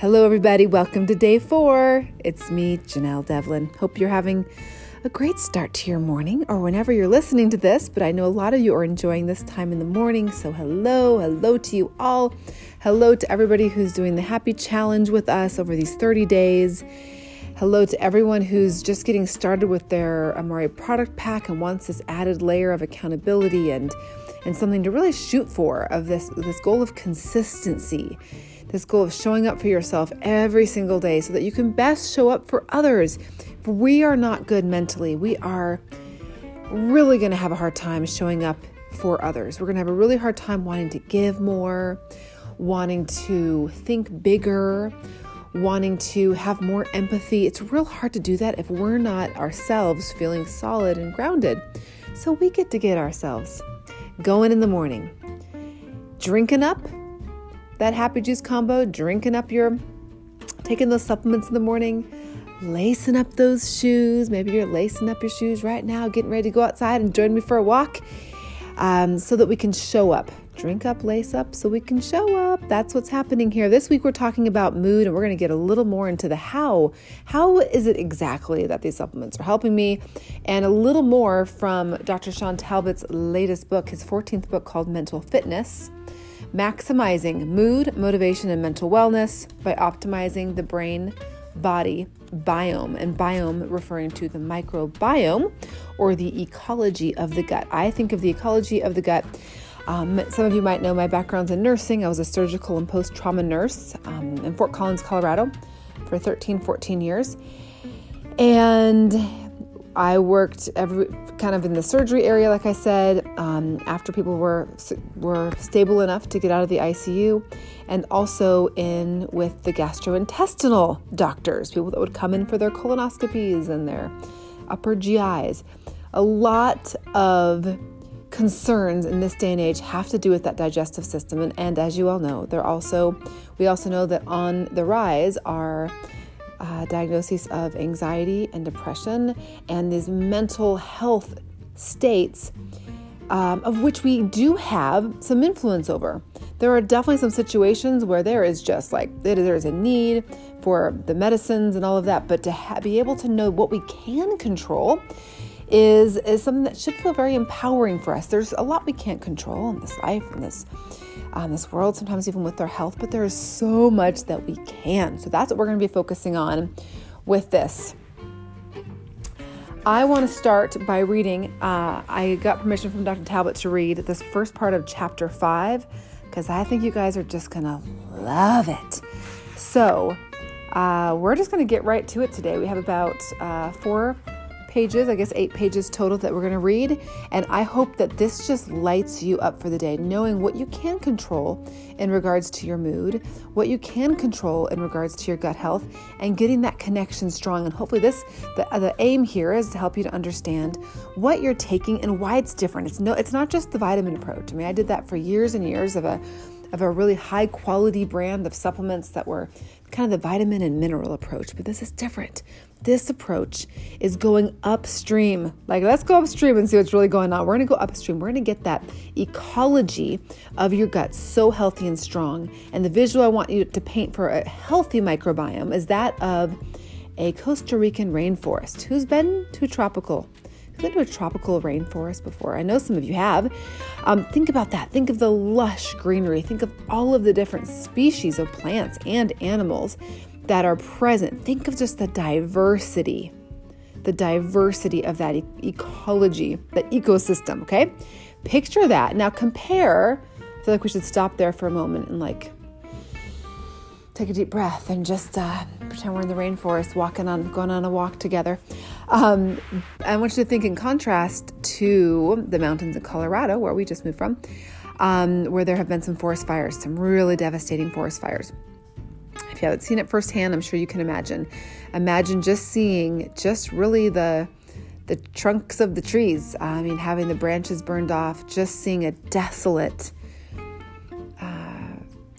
Hello, everybody. Welcome to day four. It's me, Janelle Devlin. Hope you're having a great start to your morning or whenever you're listening to this, but I know a lot of you are enjoying this time in the morning. So, hello, hello to you all. Hello to everybody who's doing the happy challenge with us over these 30 days. Hello to everyone who's just getting started with their Amare product pack and wants this added layer of accountability and and something to really shoot for of this this goal of consistency this goal of showing up for yourself every single day so that you can best show up for others. If we are not good mentally, we are really going to have a hard time showing up for others. We're going to have a really hard time wanting to give more, wanting to think bigger, wanting to have more empathy. It's real hard to do that if we're not ourselves feeling solid and grounded. So we get to get ourselves going in the morning, drinking up that happy juice combo, drinking up your, taking those supplements in the morning, lacing up those shoes. Maybe you're lacing up your shoes right now, getting ready to go outside and join me for a walk um, so that we can show up. Drink up, lace up, so we can show up. That's what's happening here. This week we're talking about mood and we're going to get a little more into the how. How is it exactly that these supplements are helping me? And a little more from Dr. Shawn Talbott's latest book, his 14th book called Mental Fitness maximizing mood, motivation, and mental wellness by optimizing the brain body biome, and biome referring to the microbiome or the ecology of the gut. I think of the ecology of the gut. Um, some of you might know my background's in nursing. I was a surgical and post trauma nurse um, in Fort Collins, Colorado for 13, 14 years. And I worked every kind of in the surgery area, like I said, um, after people were were stable enough to get out of the ICU, and also in with the gastrointestinal doctors, people that would come in for their colonoscopies and their upper GIs. A lot of concerns in this day and age have to do with that digestive system, and, and as you all know, they're also we also know that on the rise are uh, diagnoses of anxiety and depression and these mental health states um, of which we do have some influence over. There are definitely some situations where there is just like there is a need for the medicines and all of that, but to ha- be able to know what we can control is is something that should feel very empowering for us. There's a lot we can't control in this life in this um, this world, sometimes even with our health, but there is so much that we can. So that's what we're going to be focusing on with this. I want to start by reading. Uh, I got permission from Dr. Talbott to read this first part of chapter five because I think you guys are just going to love it. So, uh, we're just going to get right to it today. We have about uh, four pages, I guess eight pages total that we're going to read. And I hope that this just lights you up for the day, knowing what you can control in regards to your mood, what you can control in regards to your gut health, and getting that connection strong. And hopefully, this the, the aim here is to help you to understand what you're taking and why it's different. It's no, it's not just the vitamin approach. I mean, I did that for years and years of a of a really high quality brand of supplements that were kind of the vitamin and mineral approach, but this is different. This approach is going upstream. Like, let's go upstream and see what's really going on. We're to go upstream. We're to get that ecology of your gut so healthy and strong. And the visual I want you to paint for a healthy microbiome is that of a Costa Rican rainforest. Who's been to tropical who's been to a tropical rainforest before? I know some of you have. Um, think about that. Think of the lush greenery. Think of all of the different species of plants and animals that are present. Think of just the diversity, the diversity of that e- ecology, that ecosystem, okay? Picture that. Now compare. I feel like we should stop there for a moment and like take a deep breath and just uh, pretend we're in the rainforest walking on going on a walk together um, i want you to think in contrast to the mountains of colorado where we just moved from um, where there have been some forest fires some really devastating forest fires if you haven't seen it firsthand i'm sure you can imagine imagine just seeing just really the the trunks of the trees i mean having the branches burned off just seeing a desolate uh,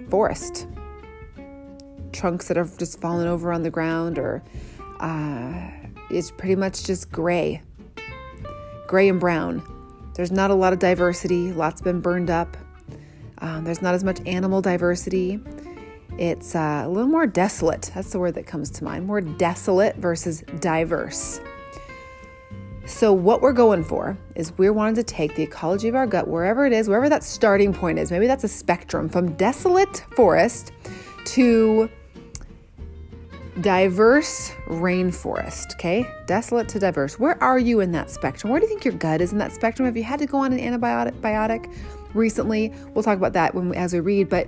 forest trunks that have just fallen over on the ground, or uh, it's pretty much just gray, gray and brown. There's not a lot of diversity, lots been burned up. Um, there's not as much animal diversity. It's uh, a little more desolate. That's the word that comes to mind. More desolate versus diverse. So, what we're going for is we're wanting to take the ecology of our gut, wherever it is, wherever that starting point is. Maybe that's a spectrum from desolate forest to diverse rainforest. Okay, desolate to diverse. Where are you in that spectrum? Where do you think your gut is in that spectrum? Have you had to go on an antibiotic recently? We'll talk about that when, as we read, but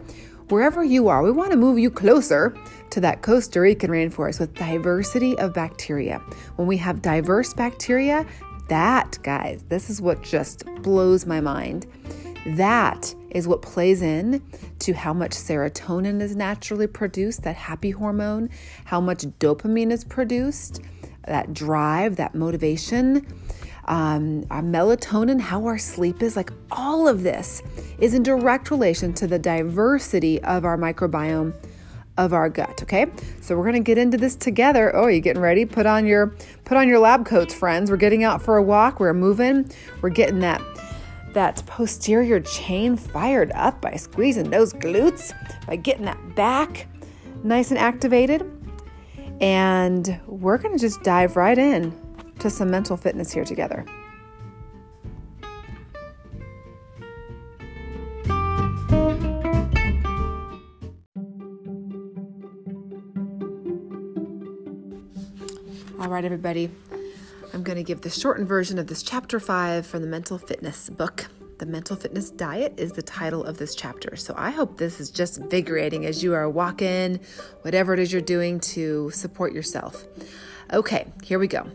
wherever you are, we want to move you closer to that Costa Rican rainforest with diversity of bacteria. When we have diverse bacteria, that, guys, this is what just blows my mind. That is what plays in to how much serotonin is naturally produced, that happy hormone, how much dopamine is produced, that drive, that motivation um, our melatonin, how our sleep is, like all of this is in direct relation to the diversity of our microbiome of our gut okay? So we're going to get into this together. Oh you getting ready? Put on your put on your lab coats friends. We're getting out for a walk. We're moving. We're getting that that posterior chain fired up by squeezing those glutes by getting that back nice and activated. And we're going to just dive right in to some mental fitness here together. All right, everybody. I'm going to give the shortened version of this chapter five from the Mental Fitness book. The Mental Fitness Diet is the title of this chapter. So I hope this is just invigorating as you are walking, whatever it is you're doing to support yourself. Okay, here we go.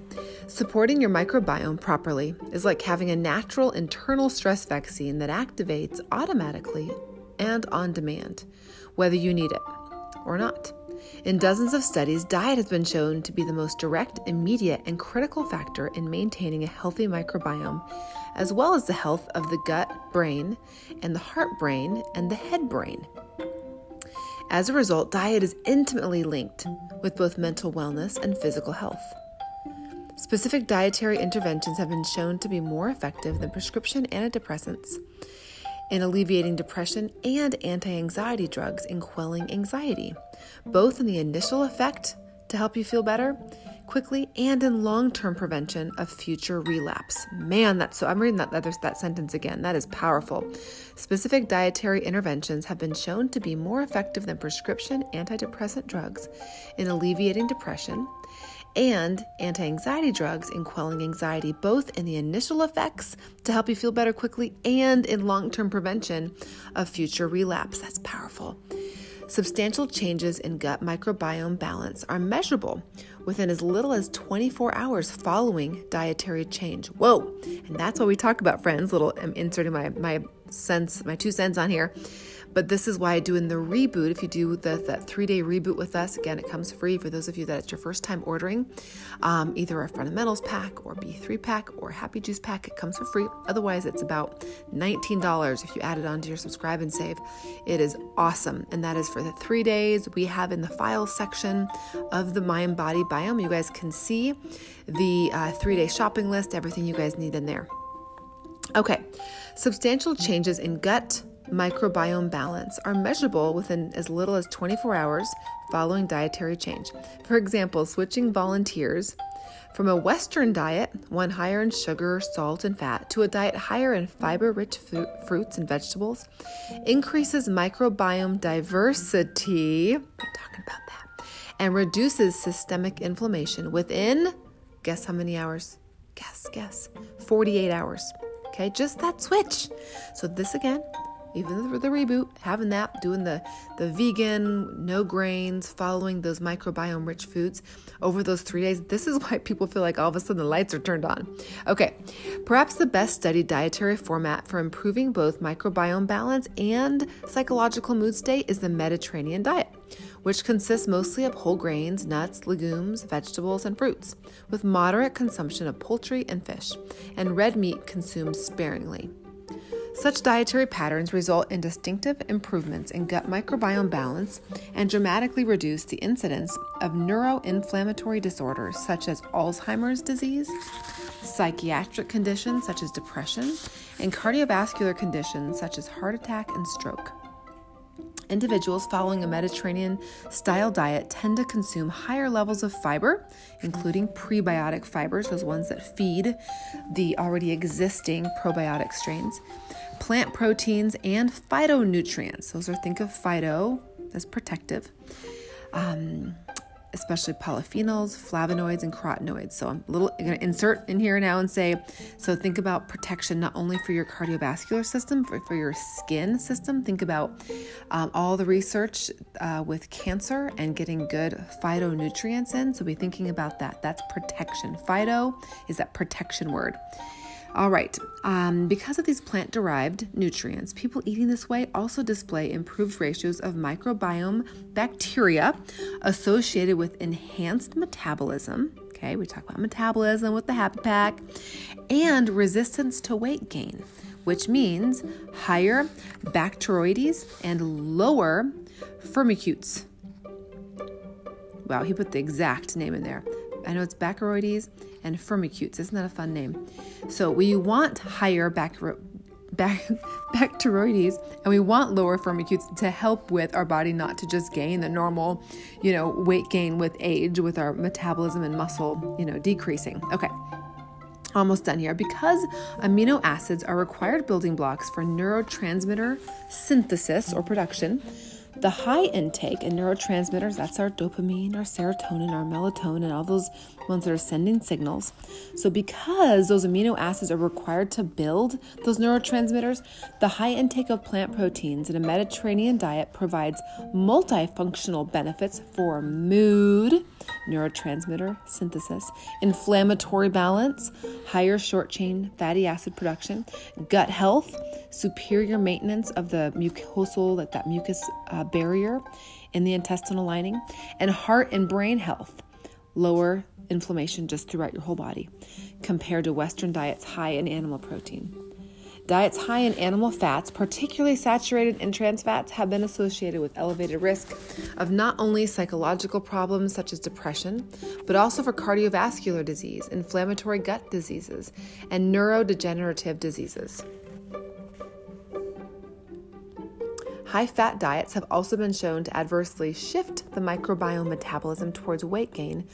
Supporting your microbiome properly is like having a natural internal stress vaccine that activates automatically and on demand, whether you need it or not. In dozens of studies, diet has been shown to be the most direct, immediate, and critical factor in maintaining a healthy microbiome, as well as the health of the gut brain and the heart brain and the head brain. As a result, diet is intimately linked with both mental wellness and physical health. Specific dietary interventions have been shown to be more effective than prescription antidepressants in alleviating depression and anti anxiety drugs in quelling anxiety, both in the initial effect to help you feel better quickly and in long-term prevention of future relapse. Man, that's so I'm reading that, that that sentence again. That is powerful. Specific dietary interventions have been shown to be more effective than prescription antidepressant drugs in alleviating depression and anti anxiety drugs in quelling anxiety, both in the initial effects to help you feel better quickly and in long term prevention of future relapse. That's powerful. Substantial changes in gut microbiome balance are measurable within as little as 24 hours following dietary change. Whoa! And that's what we talk about, friends. Little, I'm inserting my, my cents, my two cents on here. But this is why I do in the reboot. If you do the, that three day reboot with us, again, it comes free for those of you that it's your first time ordering um, either a fundamentals pack or B3 pack or Happy Juice pack. It comes for free. Otherwise, it's about $19 if you add it onto your subscribe and save. It is awesome. And that is for the three days. We have in the file section of the Mind Body Biome, you guys can see the uh, three day shopping list, everything you guys need in there. Okay, substantial changes in gut microbiome balance are measurable within as little as 24 hours following dietary change. For example, switching volunteers from a Western diet, one higher in sugar, salt, and fat, to a diet higher in fiber rich fruits and vegetables, increases microbiome diversity. Talking about that. And reduces systemic inflammation within, guess how many hours? Guess, guess, 48 hours. Okay, just that switch. So, this again even for the reboot, having that, doing the, the vegan, no grains, following those microbiome rich foods over those three days, this is why people feel like all of a sudden the lights are turned on. Okay, perhaps the best studied dietary format for improving both microbiome balance and psychological mood state is the Mediterranean diet, which consists mostly of whole grains, nuts, legumes, vegetables, and fruits, with moderate consumption of poultry and fish, and red meat consumed sparingly. Such dietary patterns result in distinctive improvements in gut microbiome balance and dramatically reduce the incidence of neuroinflammatory disorders such as Alzheimer's disease, psychiatric conditions such as depression, and cardiovascular conditions such as heart attack and stroke. Individuals following a Mediterranean style diet tend to consume higher levels of fiber, including prebiotic fibers, those ones that feed the already existing probiotic strains, plant proteins, and phytonutrients. Those are, think of phyto as protective. Um, especially polyphenols, flavonoids, and carotenoids. So I'm a little going to insert in here now and say, so think about protection not only for your cardiovascular system, but for your skin system. Think about um, all the research uh, with cancer and getting good phytonutrients in. So be thinking about that. That's protection. Phyto is that protection word. All right, um, because of these plant derived nutrients, people eating this way also display improved ratios of microbiome bacteria associated with enhanced metabolism. Okay, we talk about metabolism with the Happy Pack and resistance to weight gain, which means higher Bacteroides and lower Firmicutes. Wow, he put the exact name in there. I know it's Bacteroides and Firmicutes. Isn't that a fun name? So we want higher bacter- Bacteroides and we want lower Firmicutes to help with our body not to just gain the normal, you know, weight gain with age, with our metabolism and muscle, you know, decreasing. Okay almost done here. Because amino acids are required building blocks for neurotransmitter synthesis or production, the high intake in neurotransmitters, that's our dopamine, our serotonin, our melatonin, and all those ones that are sending signals. So, because those amino acids are required to build those neurotransmitters, the high intake of plant proteins in a Mediterranean diet provides multifunctional benefits for mood, neurotransmitter synthesis, inflammatory balance, higher short chain fatty acid production, gut health, superior maintenance of the mucosal, like that mucus uh, barrier in the intestinal lining, and heart and brain health, lower inflammation just throughout your whole body, compared to Western diets high in animal protein. Diets high in animal fats, particularly saturated and trans fats, have been associated with elevated risk of not only psychological problems such as depression, but also for cardiovascular disease, inflammatory gut diseases, and neurodegenerative diseases. High fat diets have also been shown to adversely shift the microbiome metabolism towards weight gain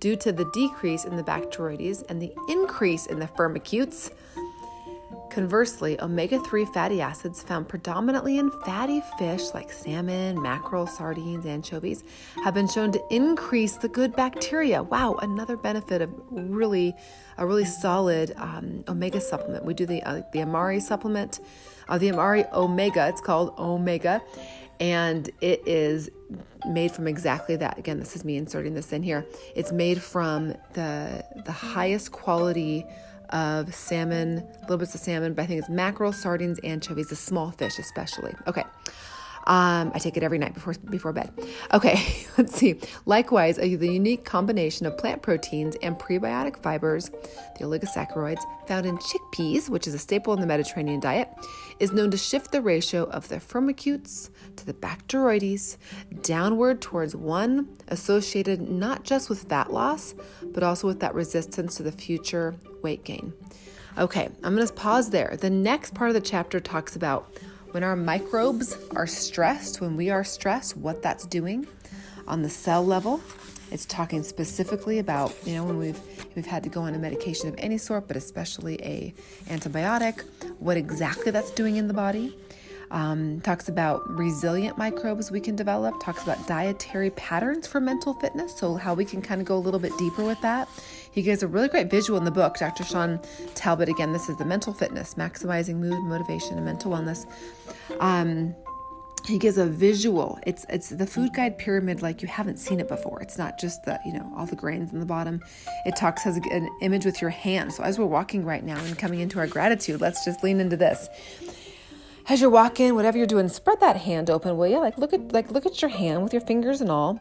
due to the decrease in the Bacteroides and the increase in the Firmicutes. Conversely, omega 3 fatty acids found predominantly in fatty fish like salmon, mackerel, sardines, anchovies have been shown to increase the good bacteria. Wow, another benefit of really a really solid um, omega supplement. We do the uh, the Amare supplement uh, the Amare Omega. It's called Omega, and it is made from exactly that. Again, this is me inserting this in here. It's made from the the highest quality of salmon, little bits of salmon, but I think it's mackerel, sardines, anchovies, the small fish especially. Okay. Um, I take it every night before before bed. Okay, let's see. Likewise, the unique combination of plant proteins and prebiotic fibers, the oligosaccharides found in chickpeas, which is a staple in the Mediterranean diet, is known to shift the ratio of the firmicutes to the bacteroides downward towards one associated not just with fat loss, but also with that resistance to the future weight gain. Okay, I'm to pause there. The next part of the chapter talks about when our microbes are stressed, when we are stressed, what that's doing on the cell level. It's talking specifically about, you know, when we've we've had to go on a medication of any sort, but especially a antibiotic, what exactly that's doing in the body. Um, talks about resilient microbes we can develop, talks about dietary patterns for mental fitness, so how we can kind of go a little bit deeper with that. He gives a really great visual in the book, Dr. Shawn Talbott. Again, this is the mental fitness, maximizing mood, motivation, and mental wellness. Um, he gives a visual it's it's the food guide pyramid like you haven't seen it before it's not just the you know all the grains in the bottom it talks has an image with your hand so as we're walking right now and coming into our gratitude let's just lean into this as you're walking, whatever you're doing, spread that hand open, will you? Like look at like look at your hand with your fingers and all.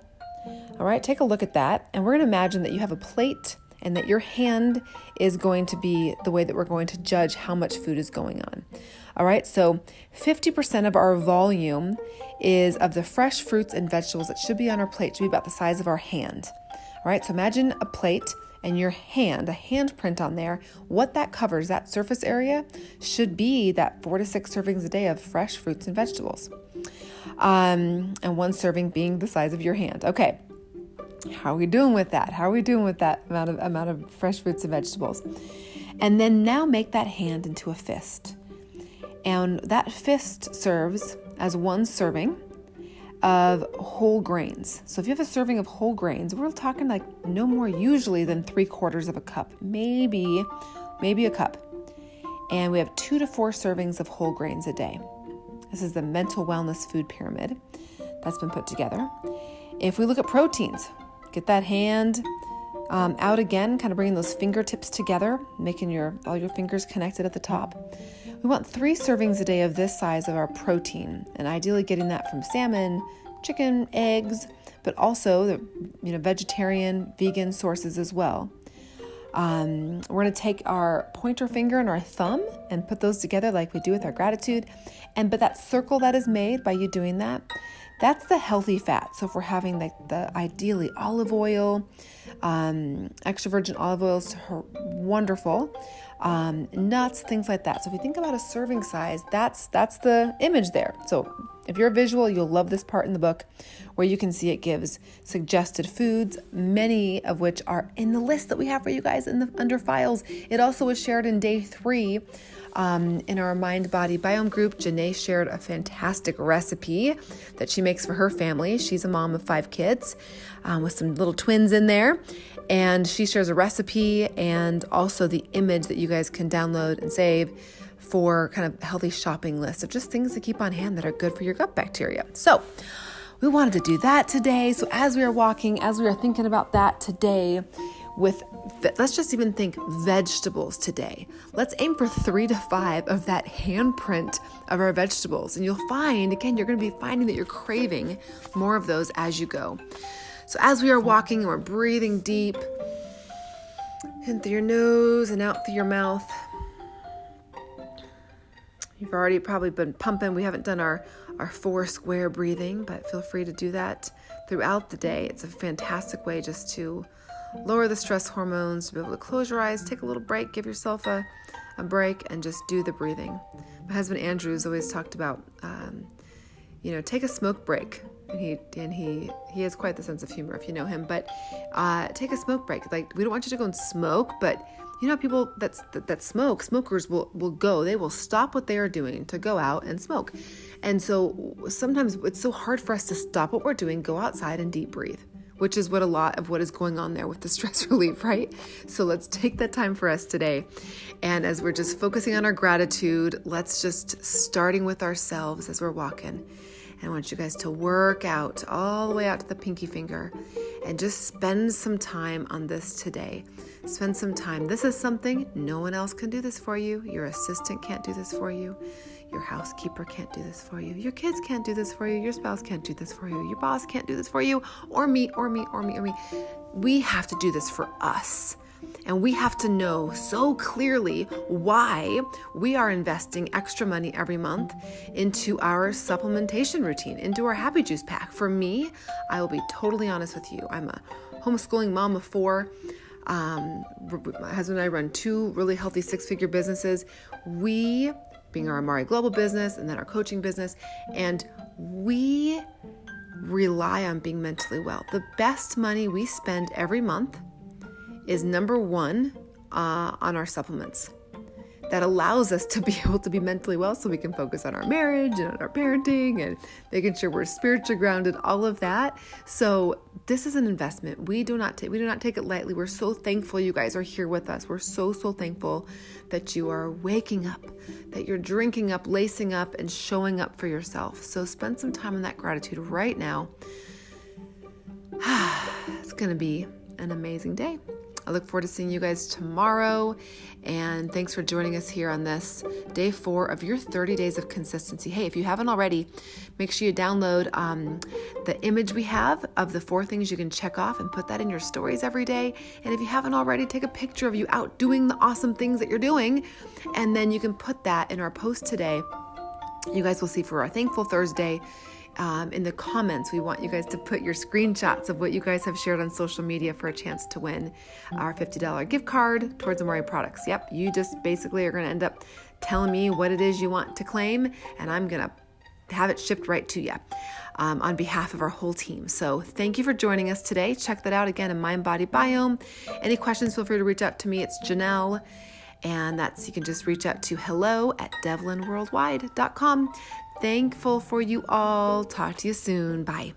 All right, take a look at that. And we're going to imagine that you have a plate and that your hand is going to be the way that we're going to judge how much food is going on. All right, so 50% of our volume is of the fresh fruits and vegetables that should be on our plate, should be about the size of our hand. All right, so imagine a plate and your hand, a handprint on there, what that covers, that surface area, should be that four to six servings a day of fresh fruits and vegetables. um, and one serving being the size of your hand. Okay, how are we doing with that? How are we doing with that amount of amount of fresh fruits and vegetables? And then now make that hand into a fist. And that fist serves as one serving of whole grains. So if you have a serving of whole grains, we're talking like no more usually than three quarters of a cup, maybe, maybe a cup. And we have two to four servings of whole grains a day. This is the mental wellness food pyramid that's been put together. If we look at proteins, get that hand um, out again, kind of bringing those fingertips together, making your all your fingers connected at the top. We want three servings a day of this size of our protein, and ideally getting that from salmon, chicken, eggs, but also the you know vegetarian, vegan sources as well. Um, we're going to take our pointer finger and our thumb and put those together like we do with our gratitude. And but that circle that is made by you doing that, that's the healthy fat. So if we're having the, the ideally olive oil, um, extra virgin olive oils, wonderful. Um, nuts, things like that. So if you think about a serving size, that's that's the image there. So if you're visual, you'll love this part in the book where you can see it gives suggested foods, many of which are in the list that we have for you guys in the under files. It also was shared in day three um, in our mind body biome group. Janae shared a fantastic recipe that she makes for her family. She's a mom of five kids um, with some little twins in there. And she shares a recipe and also the image that you guys can download and save for kind of healthy shopping list of just things to keep on hand that are good for your gut bacteria. So, we wanted to do that today. So, as we are walking, as we are thinking about that today, with let's just even think vegetables today. Let's aim for three to five of that handprint of our vegetables. And you'll find, again, you're going to be finding that you're craving more of those as you go. So, as we are walking and we're breathing deep in through your nose and out through your mouth, you've already probably been pumping. We haven't done our, our four square breathing, but feel free to do that throughout the day. It's a fantastic way just to lower the stress hormones, to be able to close your eyes, take a little break, give yourself a, a break, and just do the breathing. My husband Andrew's always talked about, um, you know, take a smoke break. And he and he he has quite the sense of humor if you know him. But uh, take a smoke break. Like we don't want you to go and smoke, but you know people that's, that that smoke smokers will will go they will stop what they are doing to go out and smoke and so sometimes it's so hard for us to stop what we're doing go outside and deep breathe which is what a lot of what is going on there with the stress relief, right? So let's take that time for us today. And as we're just focusing on our gratitude, let's just starting with ourselves as we're walking. I want you guys to work out all the way out to the pinky finger and just spend some time on this today. Spend some time. This is something no one else can do this for you. Your assistant can't do this for you. Your housekeeper can't do this for you. Your kids can't do this for you. Your spouse can't do this for you. Your boss can't do this for you, or me, or me, or me, or me. We have to do this for us. And we have to know so clearly why we are investing extra money every month into our supplementation routine, into our Happy Juice pack. For me, I will be totally honest with you. I'm a homeschooling mom of four. Um, my husband and I run two really healthy six figure businesses. We being our Amare Global business and then our coaching business. And we rely on being mentally well. The best money we spend every month is number one uh, on our supplements. That allows us to be able to be mentally well so we can focus on our marriage and on our parenting and making sure we're spiritually grounded all of that. So this is an investment. We do not take we do not take it lightly. We're so thankful you guys are here with us. We're so so thankful that you are waking up that you're drinking up lacing up and showing up for yourself. So spend some time in that gratitude right now. It's to be an amazing day I look forward to seeing you guys tomorrow. And thanks for joining us here on this day four of your 30 days of consistency. Hey, if you haven't already, make sure you download um, the image we have of the four things you can check off and put that in your stories every day. And if you haven't already, take a picture of you out doing the awesome things that you're doing. And then you can put that in our post today. You guys will see for our Thankful Thursday um, in the comments, we want you guys to put your screenshots of what you guys have shared on social media for a chance to win our $50 gift card towards Amare products. Yep, you just basically are going to end up telling me what it is you want to claim, and I'm going to have it shipped right to you um, on behalf of our whole team. So thank you for joining us today. Check that out again in Mind Body Biome. Any questions, feel free to reach out to me. It's Janelle. And that's, you can just reach out to hello at devlinworldwide.com. Thankful for you all. Talk to you soon. Bye.